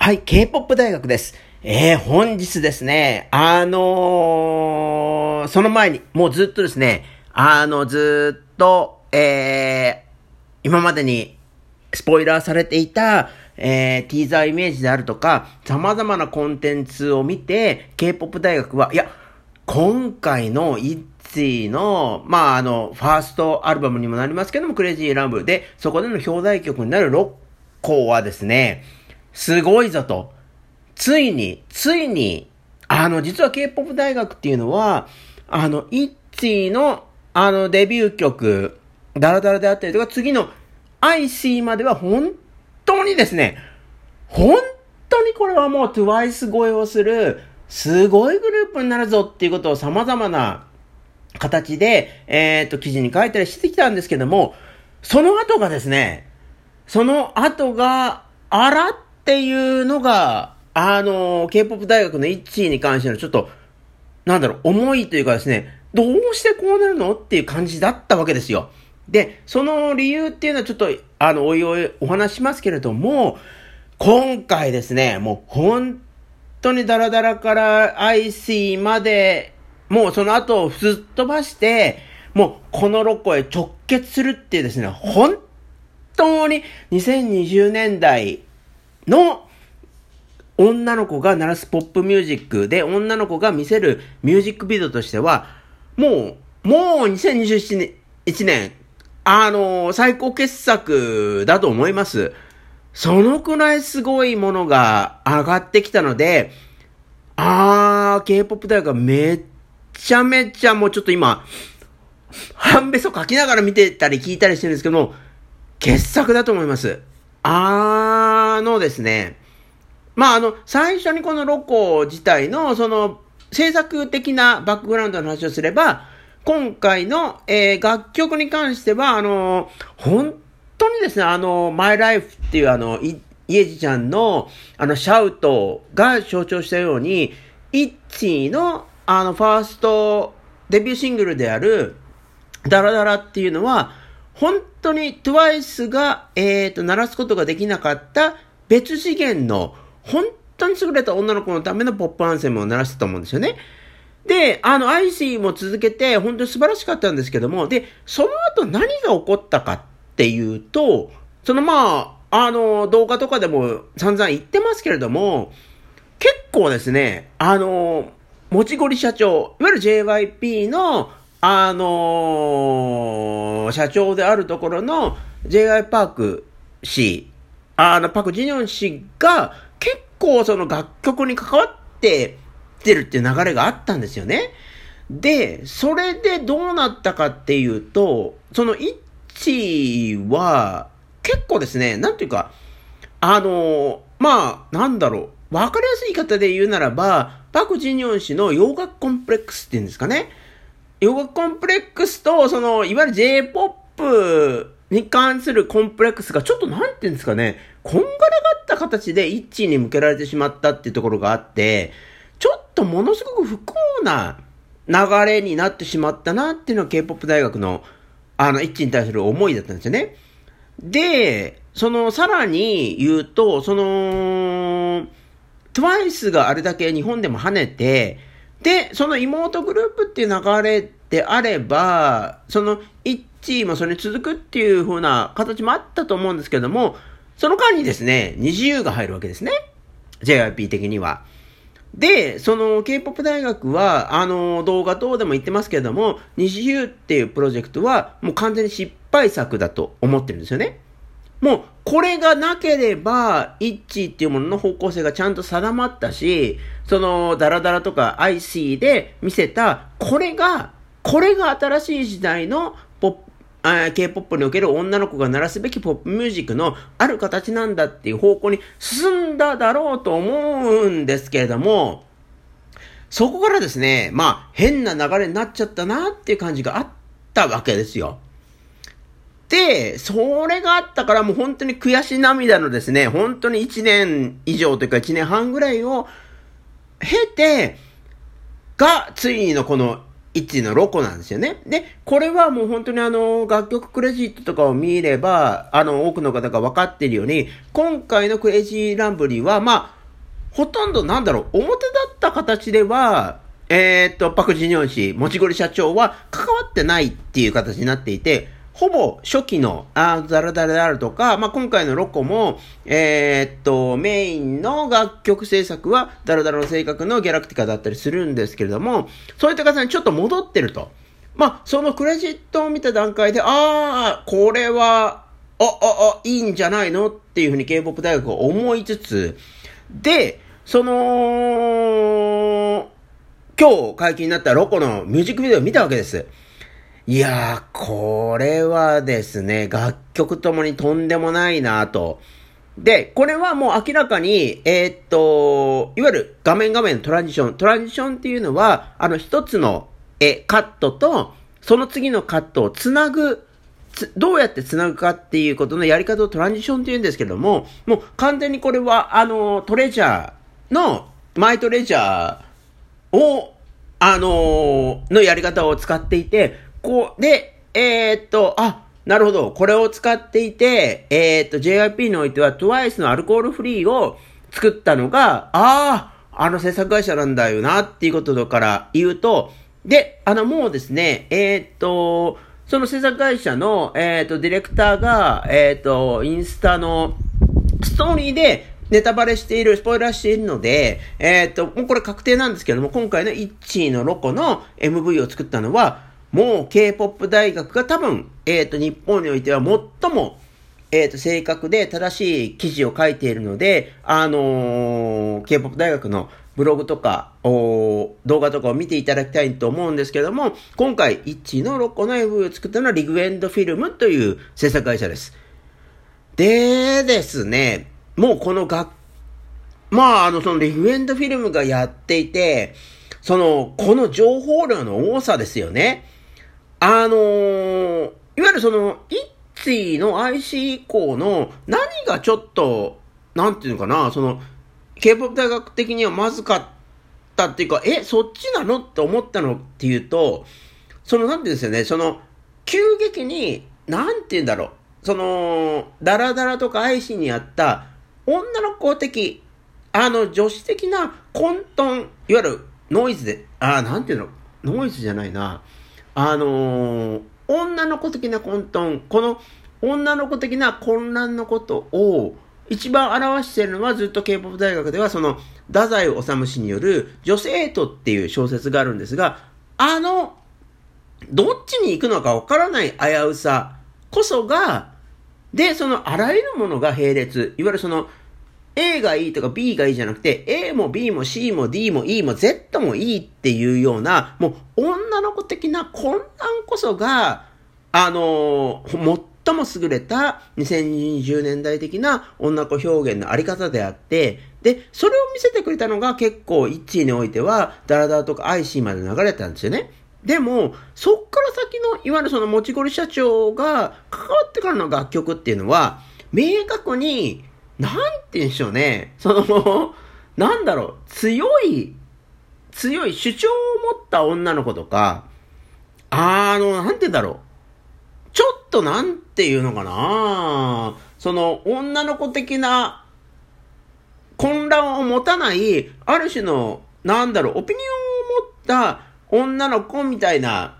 はい、K-POP 大学です。えー、本日ですね、あのー、その前に、もうずっとですね、あの、ずっと、えー、今までにスポイラーされていた、えー、ティーザーイメージであるとか、様々なコンテンツを見て、K-POP 大学は、いや、今回のイッツィの、まあ、あの、ファーストアルバムにもなりますけども、クレイジーラブで、そこでの表題曲になる6個はですね、すごいぞと。ついに、ついに、あの、実は K-POP 大学っていうのは、あの、イッチの、あの、デビュー曲、ダラダラであったりとか、次の IC までは本当にですね、本当にこれはもう TWICE 超えをする、すごいグループになるぞっていうことを様々な形で、えっ、ー、と、記事に書いたりしてきたんですけども、その後がですね、その後が、あらっっていうのが、あの、K-POP 大学の1位に関してのちょっと、なんだろう、思いというかですね、どうしてこうなるのっていう感じだったわけですよ。で、その理由っていうのはちょっと、あの、おいおいお話しますけれども、今回ですね、もう本当にダラダラからアイシーまで、もうその後をすっ飛ばして、もうこの6個へ直結するっていうですね、本当に2020年代の女の子が鳴らすポップミュージックで女の子が見せるミュージックビデオとしては、もう、もう2027年、1年、あのー、最高傑作だと思います。そのくらいすごいものが上がってきたので、あー、K-POP 大学めっちゃめちゃもうちょっと今、半べそ書きながら見てたり聞いたりしてるんですけども、傑作だと思います。あーのですね、まあ、あの、最初にこのロコ自体の、その、制作的なバックグラウンドの話をすれば、今回の、えー、楽曲に関しては、あの、本当にですね、あの、マイライフっていうあの、イエジちゃんの、あの、シャウトが象徴したように、イッチーの、あの、ファーストデビューシングルである、ダラダラっていうのは、本当に TWICE が、えっ、ー、と、鳴らすことができなかった別次元の本当に優れた女の子のためのポップアンセムを鳴らしたと思うんですよね。で、あの、アイシーも続けて、本当に素晴らしかったんですけども、で、その後何が起こったかっていうと、そのまあ、あの、動画とかでも散々言ってますけれども、結構ですね、あの、もちごり社長、いわゆる JYP のあのー、社長であるところの J.I. パーク氏、あの、パク・ジニョン氏が結構その楽曲に関わってってるっていう流れがあったんですよね。で、それでどうなったかっていうと、そのイッチは結構ですね、なんていうか、あの、まあ、なんだろう、わかりやすい言い方で言うならば、パク・ジニョン氏の洋楽コンプレックスっていうんですかね。洋楽コンプレックスと、その、いわゆる J-POP に関するコンプレックスがちょっとなんていうんですかね、こんがらがった形で一致に向けられてしまったっていうところがあって、ちょっとものすごく不幸な流れになってしまったなっていうのは K-POP 大学のあの一致に対する思いだったんですよね。で、そのさらに言うと、その、TWICE があれだけ日本でも跳ねて、で、その妹グループっていう流れであれば、その一チーもそれに続くっていう風な形もあったと思うんですけども、その間にですね、二次 U が入るわけですね。JYP 的には。で、その K-POP 大学は、あの、動画等でも言ってますけれども、西 U っていうプロジェクトは、もう完全に失敗作だと思ってるんですよね。もう、これがなければ、イッチっていうものの方向性がちゃんと定まったし、その、ダラダラとか IC で見せた、これが、これが新しい時代のポップ、K-POP における女の子が鳴らすべきポップミュージックのある形なんだっていう方向に進んだだろうと思うんですけれども、そこからですね、まあ、変な流れになっちゃったなっていう感じがあったわけですよ。で、それがあったからもう本当に悔し涙のですね、本当に1年以上というか1年半ぐらいを経て、が、ついにのこの1のロコなんですよね。で、これはもう本当にあの、楽曲クレジットとかを見れば、あの、多くの方が分かってるように、今回のクレイジーランブリーは、まあ、ほとんどなんだろう、表だった形では、えー、っと、パクジニョン氏、もちごり社長は関わってないっていう形になっていて、ほぼ初期の、あザラダラであるとか、まあ、今回のロコも、えー、っと、メインの楽曲制作は、ダラダラの性格のギャラクティカだったりするんですけれども、そういった方にちょっと戻ってると。まあ、そのクレジットを見た段階で、ああ、これは、あ、あ、あ、いいんじゃないのっていうふうに K-POP 大学を思いつつ、で、その、今日解禁になったロコのミュージックビデオを見たわけです。いやー、これはですね、楽曲ともにとんでもないなと。で、これはもう明らかに、えー、っと、いわゆる画面画面のトランジション。トランジションっていうのは、あの一つのえカットと、その次のカットをつなぐ、どうやってつなぐかっていうことのやり方をトランジションって言うんですけども、もう完全にこれは、あの、トレジャーの、マイトレジャーを、あののやり方を使っていて、こう、で、えー、っと、あ、なるほど。これを使っていて、えー、っと、JYP においては TWICE のアルコールフリーを作ったのが、ああ、あの制作会社なんだよなっていうことから言うと、で、あのもうですね、えー、っと、その制作会社の、え、っと、ディレクターが、えっと、インスタのストーリーでネタバレしている、スポイラーしているので、えっと、もうこれ確定なんですけども、今回のイッチーのロコの MV を作ったのは、もう K-POP 大学が多分、えっ、ー、と、日本においては最も、えっ、ー、と、正確で正しい記事を書いているので、あのー、K-POP 大学のブログとか、動画とかを見ていただきたいと思うんですけども、今回、1の6個の MV を作ったのはリグエンドフィルムという制作会社です。でですね、もうこの楽、まあ、あの、そのリグエンドフィルムがやっていて、その、この情報量の多さですよね。あのー、いわゆるその、イッツィの IC 以降の何がちょっと、なんていうのかな、その、K-POP 大学的にはまずかったっていうか、え、そっちなのって思ったのっていうと、その、なんていうんですよね、その、急激に、なんて言うんだろう、その、ダラダラとか愛しにあった、女の子的、あの、女子的な混沌、いわゆるノイズで、あ、なんていうの、ノイズじゃないな、あのー、女の子的な混沌、この女の子的な混乱のことを一番表しているのはずっと K-POP 大学ではその太宰治氏による女性とっていう小説があるんですが、あの、どっちに行くのかわからない危うさこそが、で、そのあらゆるものが並列、いわゆるその A がいいとか B がいいじゃなくて、A も B も C も D も E も Z もいいっていうような、もう女の子的な混乱こそが、あのー、最も優れた2020年代的な女子表現のあり方であって、で、それを見せてくれたのが結構一位においては、ダラダラとか IC まで流れたんですよね。でも、そっから先の、いわゆるそのもちごり社長が関わってからの楽曲っていうのは、明確になんて言うんでしょうね。その、なんだろう、強い、強い主張を持った女の子とか、あの、なんて言うんだろう。ちょっとなんていうのかなその、女の子的な混乱を持たない、ある種の、なんだろう、オピニオンを持った女の子みたいな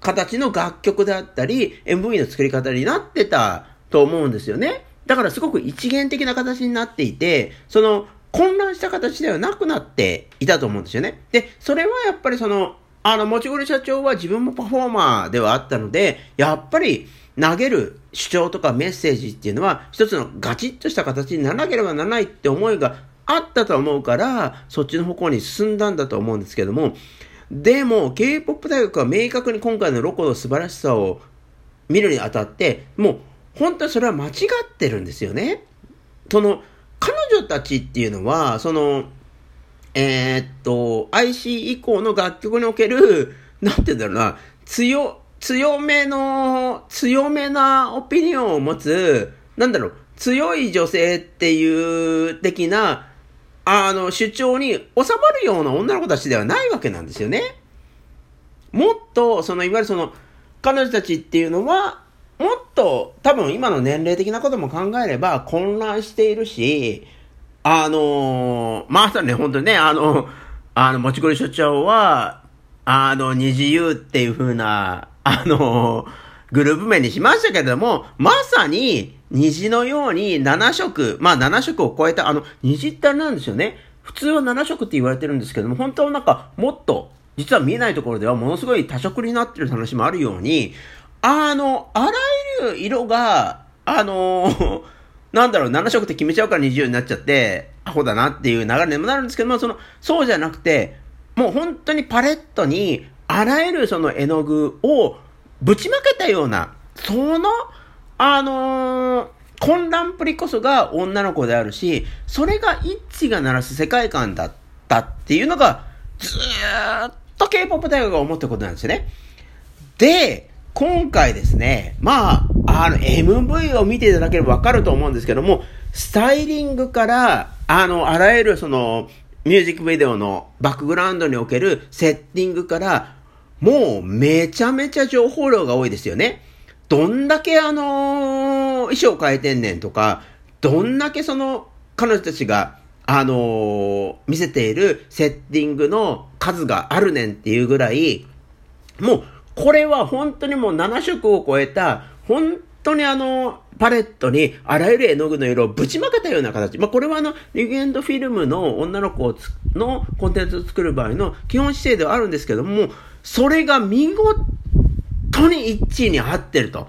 形の楽曲であったり、MV の作り方になってたと思うんですよね。だからすごく一元的な形になっていて、その混乱した形ではなくなっていたと思うんですよね。で、それはやっぱりその、あの、もちごり社長は自分もパフォーマーではあったので、やっぱり投げる主張とかメッセージっていうのは、一つのガチッとした形にならなければならないって思いがあったと思うから、そっちの方向に進んだんだと思うんですけども、でも、K-POP 大学は明確に今回のロコの素晴らしさを見るにあたって、もう本当はそれは間違ってるんですよね。その、彼女たちっていうのは、その、えー、っと、IC 以降の楽曲における、なんて言うんだろうな、強、強めの、強めなオピニオンを持つ、なんだろう、強い女性っていう的な、あの、主張に収まるような女の子たちではないわけなんですよね。もっと、その、いわゆるその、彼女たちっていうのは、もっと、多分今の年齢的なことも考えれば混乱しているし、あのー、まさね、本当にね、あの、あの、もちこり所長は、あの、二次優っていう風な、あのーグループ名にしましたけれども、まさに虹のように7色、まあ7色を超えた、あの、虹ってあれなんですよね。普通は7色って言われてるんですけども、本当はなんかもっと、実は見えないところではものすごい多色になってる話もあるように、あの、あらゆる色が、あの なんだろう、7色って決めちゃうから20になっちゃって、アホだなっていう流れにもなるんですけども、その、そうじゃなくて、もう本当にパレットに、あらゆるその絵の具をぶちまけたような、その、あのー、混乱プリこそが女の子であるし、それが一致が鳴らす世界観だったっていうのが、ずーっと K-POP 大学が思ったことなんですよね。で、今回ですね、まあ、あの、MV を見ていただければわかると思うんですけども、スタイリングから、あの、あらゆるその、ミュージックビデオのバックグラウンドにおけるセッティングから、もうめちゃめちゃ情報量が多いですよね。どんだけあのー、衣装変えてんねんとか、どんだけその、彼女たちが、あのー、見せているセッティングの数があるねんっていうぐらい、もう、これは本当にもう7色を超えた、本当にあの、パレットにあらゆる絵の具の色をぶちまけたような形。まあ、これはあの、リゲンドフィルムの女の子のコンテンツを作る場合の基本姿勢ではあるんですけども、それが見事に一致に合ってると。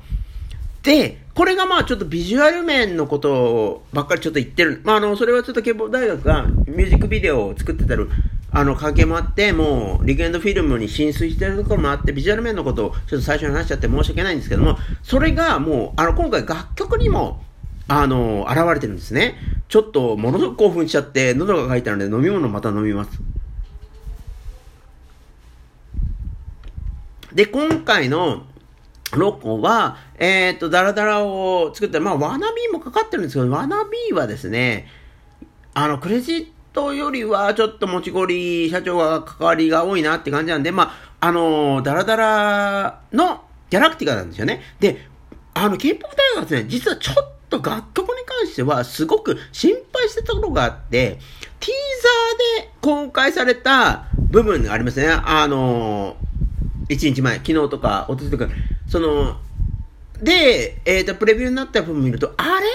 で、これがまあちょっとビジュアル面のことばっかりちょっと言ってる。まああの、それはちょっと慶応大学がミュージックビデオを作ってたる、あの、関係もあって、もう、リゲンドフィルムに浸水してるところもあって、ビジュアル面のことをちょっと最初に話しちゃって申し訳ないんですけども、それがもう、あの、今回楽曲にも、あの、現れてるんですね。ちょっと、ものすごく興奮しちゃって、喉が渇いたので飲み物また飲みます。で、今回のロコは、えっ、と、ダラダラを作って、まあ、ワナビーもかかってるんですけど、ワナビーはですね、あの、クレジットよりは、ちょっともちごり社長が関わりが多いなって感じなんで、まあ、あの、ダラダラのギャラクティカなんですよね。で、あの、K-POP 大学はですね、実はちょっと楽曲に関しては、すごく心配してたところがあって、ティーザーで公開された部分がありますね。あの、1日前、昨日とか、おととか、その、で、えっ、ー、と、プレビューになった分見ると、あれ？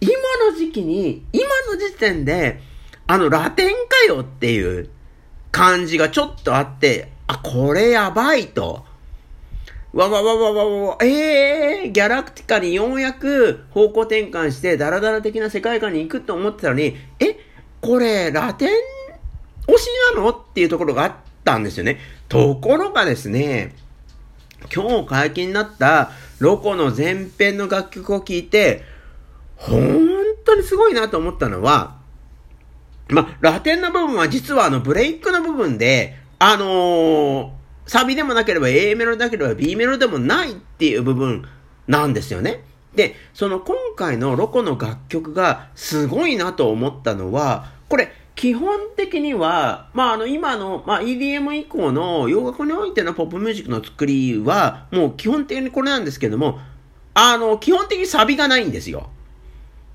今の時期に、今の時点で、あの、ラテンかよっていう感じがちょっとあって、あ、これやばいと。わわわわわわええー、ギャラクティカにようやく方向転換してダラダラ的な世界観に行くと思ってたのに、え、これラテン推しなの？っていうところがあったんですよね。ところがですね、今日解禁になったロコの前編の楽曲を聴いて、本当にすごいなと思ったのは、まラテンの部分は実はあのブレイクの部分で、あのー、サビでもなければ A メロでなければ B メロでもないっていう部分なんですよね。で、その今回のロコの楽曲がすごいなと思ったのは、これ、基本的には、まあ、あの、今の、まあ、EDM 以降の洋楽においてのポップミュージックの作りは、もう基本的にこれなんですけども、あの、基本的にサビがないんですよ。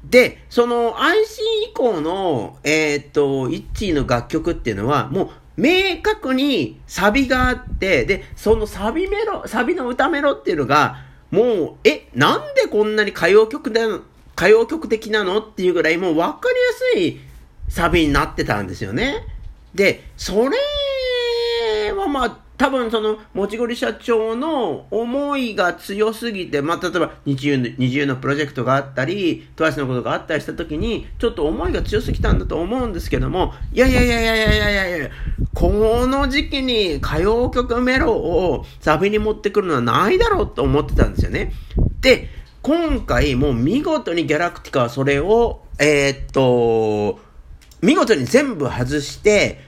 で、その IC 以降の、えー、っと、イッチーの楽曲っていうのは、もう明確にサビがあって、で、そのサビメロ、サビの歌メロっていうのが、もう、え、なんでこんなに歌謡曲だ歌謡曲的なのっていうぐらい、もう分かりやすいサビになってたんですよね。で、それはまあ、多分その、もちごり社長の思いが強すぎて、まあ、例えば日中の、日中のプロジェクトがあったり、トワイスのことがあったりした時に、ちょっと思いが強すぎたんだと思うんですけども、いやいやいやいやいやいやいやこの時期に歌謡曲メロをサビに持ってくるのはないだろうと思ってたんですよね。で、今回もう見事にギャラクティカはそれを、えー、っと、見事に全部外して、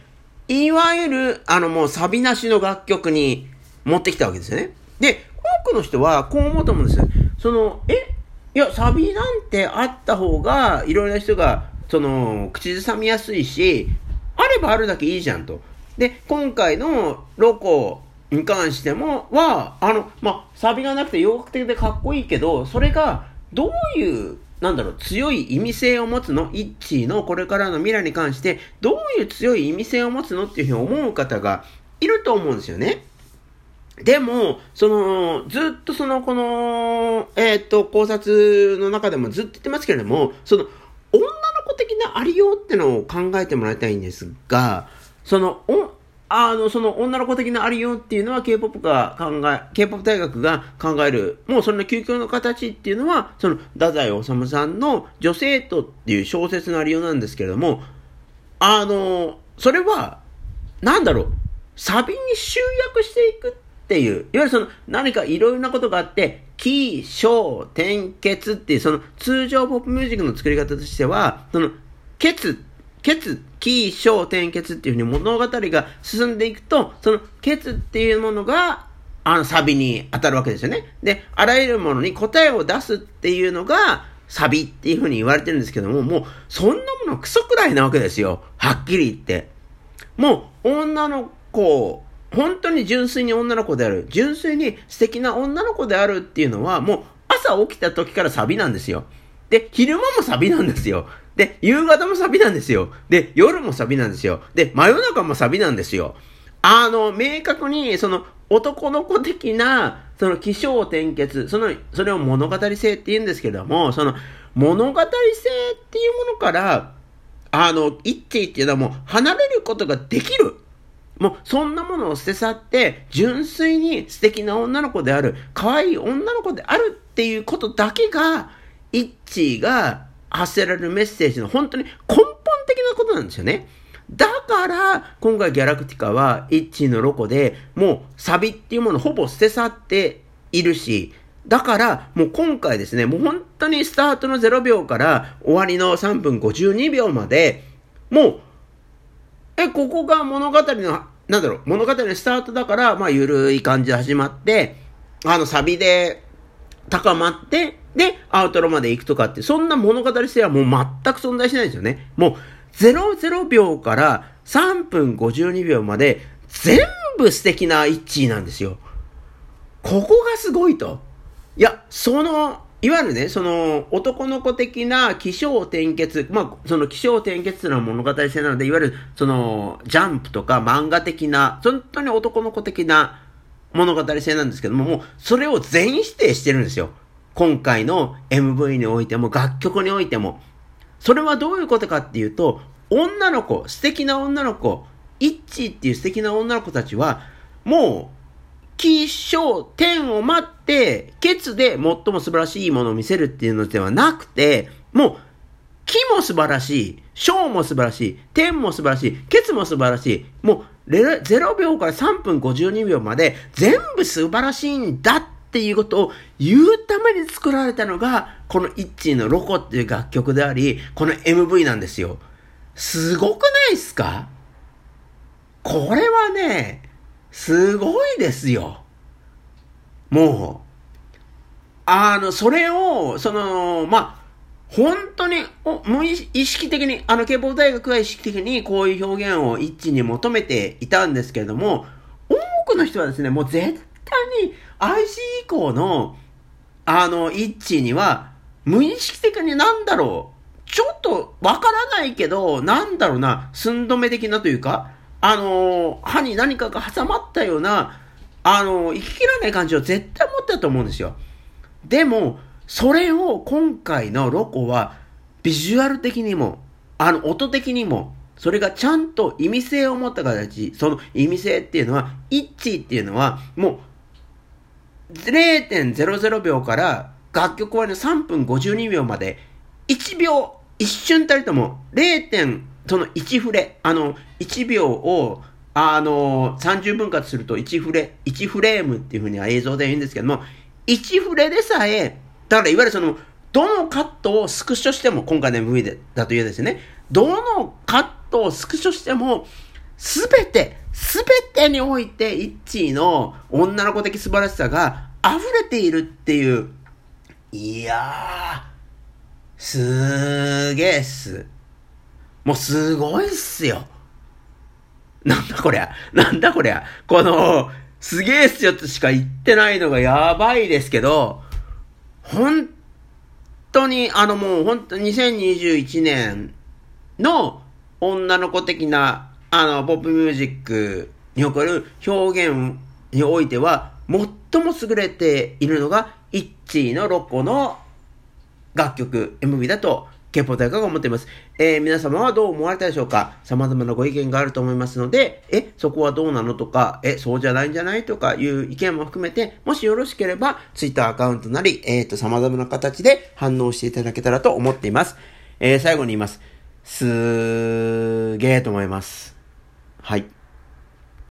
いわゆる、あのもうサビなしの楽曲に持ってきたわけですよね。で、多くの人はこう思うと思うんですよ。その、え？いや、サビなんてあった方が、いろいろな人が、その、口ずさみやすいし、あればあるだけいいじゃんと。で、今回のロコに関しても、は、あの、まあ、サビがなくて洋楽的でかっこいいけど、それが、どういう、なんだろう、強い意味性を持つの？イッチーのこれからの未来に関して、どういう強い意味性を持つのっていうふうに思う方がいると思うんですよね。でも、その、ずっとその、この、えっ、と、考察の中でもずっと言ってますけれども、その、女の子的なありようってのを考えてもらいたいんですが、その、あの、その女の子的なありようっていうのは K-POP が考え、K-POP 大学が考える、もうそれの究極の形っていうのは、その、太宰治さんの女性とっていう小説のありようなんですけれども、あの、それは、なんだろう、サビに集約していくっていう、いわゆるその、何かいろいろなことがあって、起承転結っていう、その、通常ポップミュージックの作り方としては、その、結、結、起承転結っていうふうに物語が進んでいくと、その、結っていうものが、あの、サビに当たるわけですよね。で、あらゆるものに答えを出すっていうのが、サビっていうふうに言われてるんですけども、もう、そんなものクソくらいなわけですよ。はっきり言って。もう、女の子、本当に純粋に女の子である、純粋に素敵な女の子であるっていうのは、もう朝起きた時からサビなんですよ。で、昼間もサビなんですよ。で、夕方もサビなんですよ。で、夜もサビなんですよ。で、真夜中もサビなんですよ。あの、明確に、その、男の子的な、その、気象転結、その、それを物語性って言うんですけども、その、物語性っていうものから、あの、一致っていうのはもう離れることができる。もうそんなものを捨て去って、純粋に素敵な女の子である、可愛い女の子であるっていうことだけが、イッチーが発せられるメッセージの本当に根本的なことなんですよね。だから、今回ギャラクティカは、イッチのロコで、もうサビっていうものほぼ捨て去っているし、だから、もう今回ですね、もう本当にスタートの0秒から終わりの3分52秒まで、もう、え、ここが物語のなんだろう、物語のスタートだから、まあ、ゆるい感じで始まって、あの、サビで高まって、で、アウトロまで行くとかって、そんな物語性はもう全く存在しないですよね。もう、00秒から3分52秒まで、全部素敵な一致なんですよ。ここがすごいと。いや、その、いわゆるね、その、男の子的な気象転結、まあ、その気象転結というのは物語性なので、いわゆる、その、ジャンプとか漫画的な、本当に男の子的な物語性なんですけども、もう、それを全否定してるんですよ。今回の MV においても、楽曲においても。それはどういうことかっていうと、女の子、素敵な女の子、イッチーっていう素敵な女の子たちは、もう、起承天を待って、ケツで最も素晴らしいものを見せるっていうのではなくて、もう、木も素晴らしい、小も素晴らしい、天も素晴らしい、ケツも素晴らしい、もう、0秒から3分52秒まで全部素晴らしいんだってっていうことを言うために作られたのが、このイッチーのロコっていう楽曲であり、この MV なんですよ。すごくないっすか？これはね、すごいですよ。もう、あの、それを、その、まあ、本当に、無意識的に、あの、慶応大学は意識的にこういう表現を一致に求めていたんですけれども、多くの人はですね、もう絶に IC 以降の、あの、一致には、無意識的になんだろう、ちょっとわからないけど、なんだろうな、寸止め的なというか、あの歯に何かが挟まったような、あの生ききらない感じを絶対持ってたと思うんですよ。でも、それを今回のロコは、ビジュアル的にも、あの、音的にも、それがちゃんと意味性を持った形、その意味性っていうのは、一致っていうのは、もう、0.00秒から楽曲終わりの3分52秒まで、1秒、一瞬たりとも、0. その1フレ、あの、1秒を、あの、30分割すると1フレ、1フレームっていうふうには映像で言うんですけども、1フレでさえ、だからいわゆるその、どのカットをスクショしても、今回の MV でだというですね、どのカットをスクショしても、すべて、すべてにおいて、イッチーの女の子的素晴らしさが溢れているっていう。いやー、すーげーっす。もうすごいっすよ。なんだこりゃ。なんだこりゃ。この、すげえっすよとしか言ってないのがやばいですけど、本当に、あのもう本当2021年の女の子的な、あの、ポップミュージックにおける表現においては、最も優れているのが、イッチーのロコの楽曲、MV だと、ケポ大会が思っています。えー、皆様はどう思われたでしょうか？様々なご意見があると思いますので、え、そこはどうなのとか、え、そうじゃないんじゃないとかいう意見も含めて、もしよろしければ、Twitter アカウントなり、えっ、ー、と、様々な形で反応していただけたらと思っています。えー、最後に言います。すーげーと思います。はい。